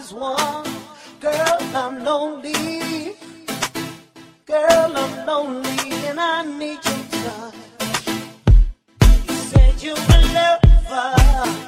is one. Girl, I'm lonely. Girl, I'm lonely and I need your touch. You said you were a lover.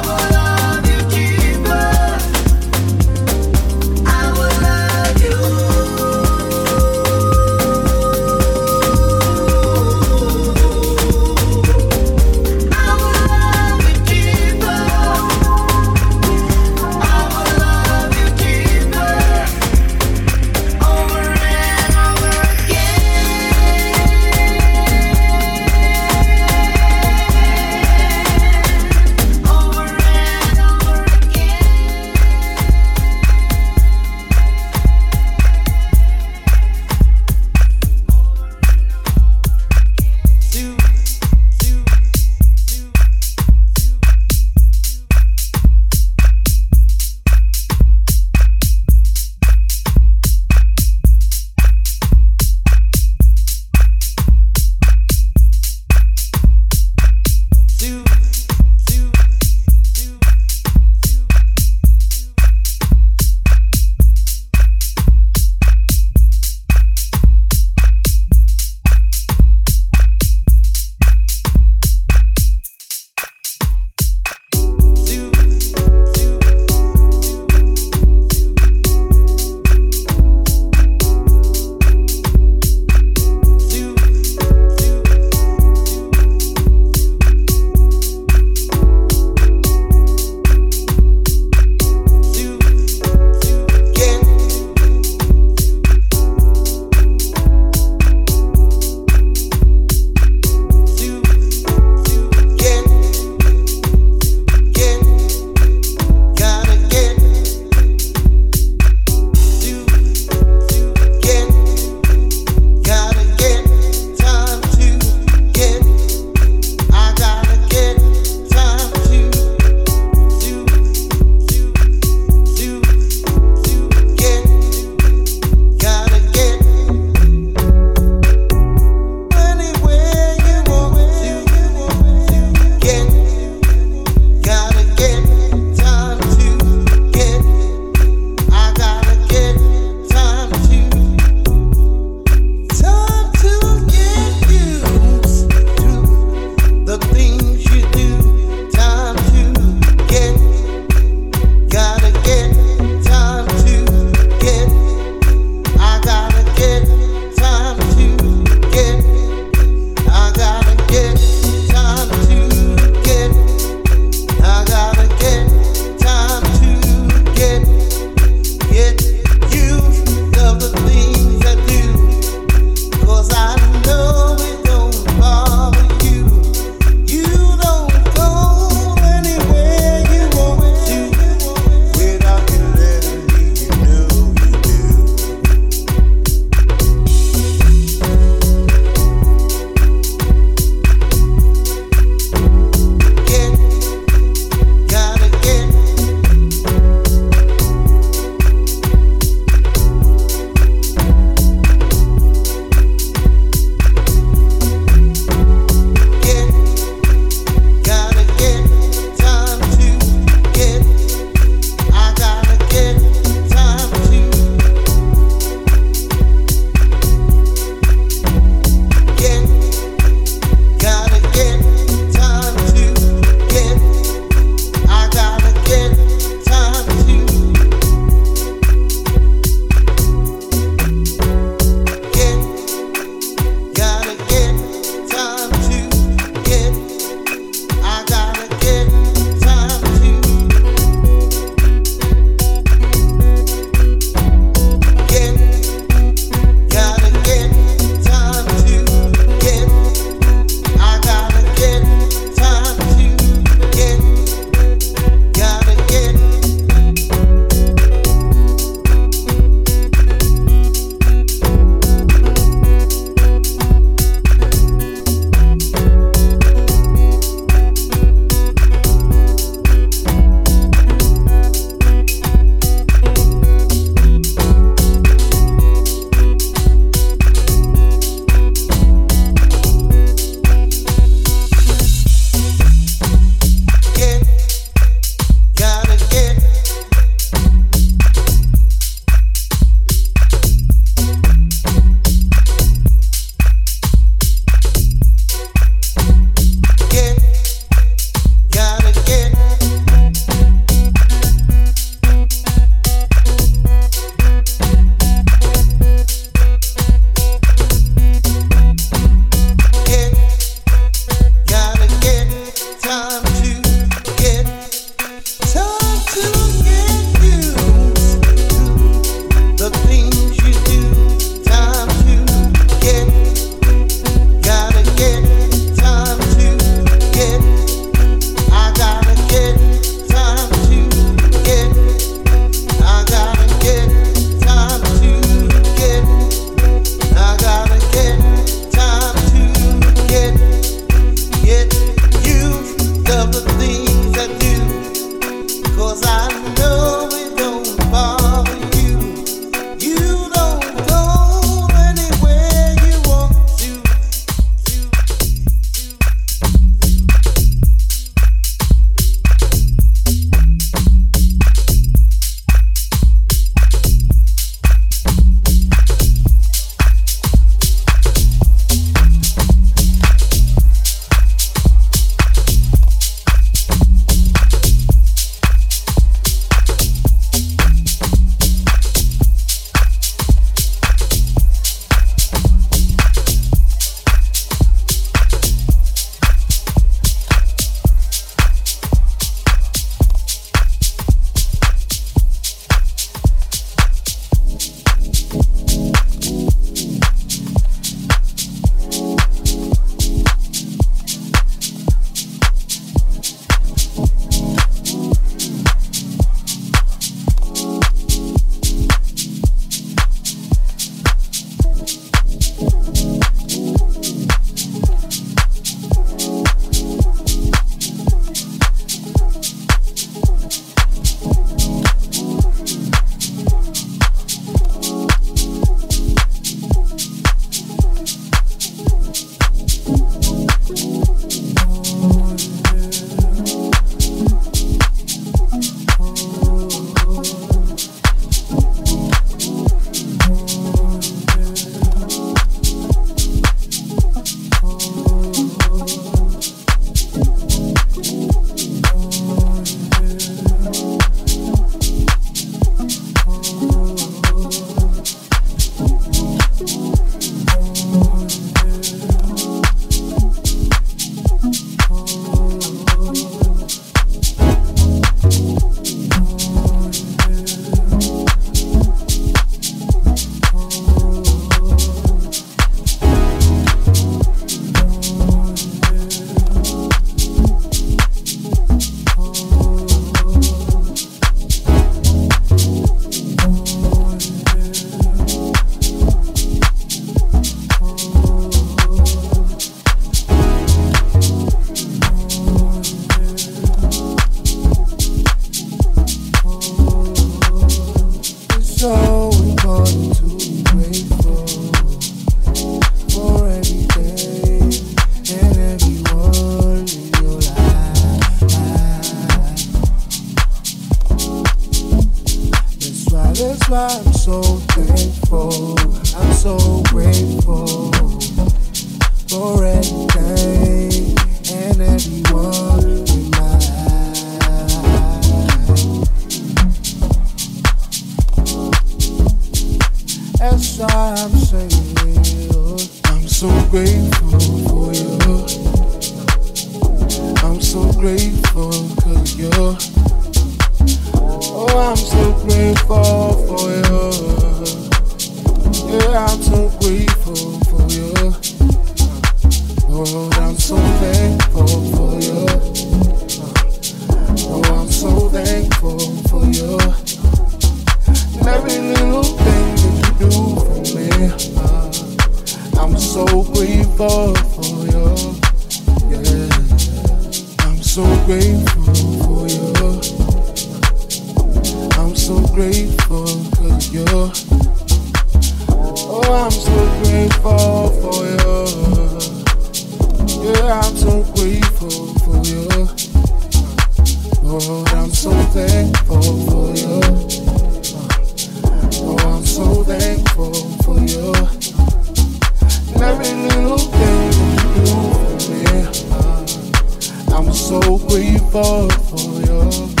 so grateful for you.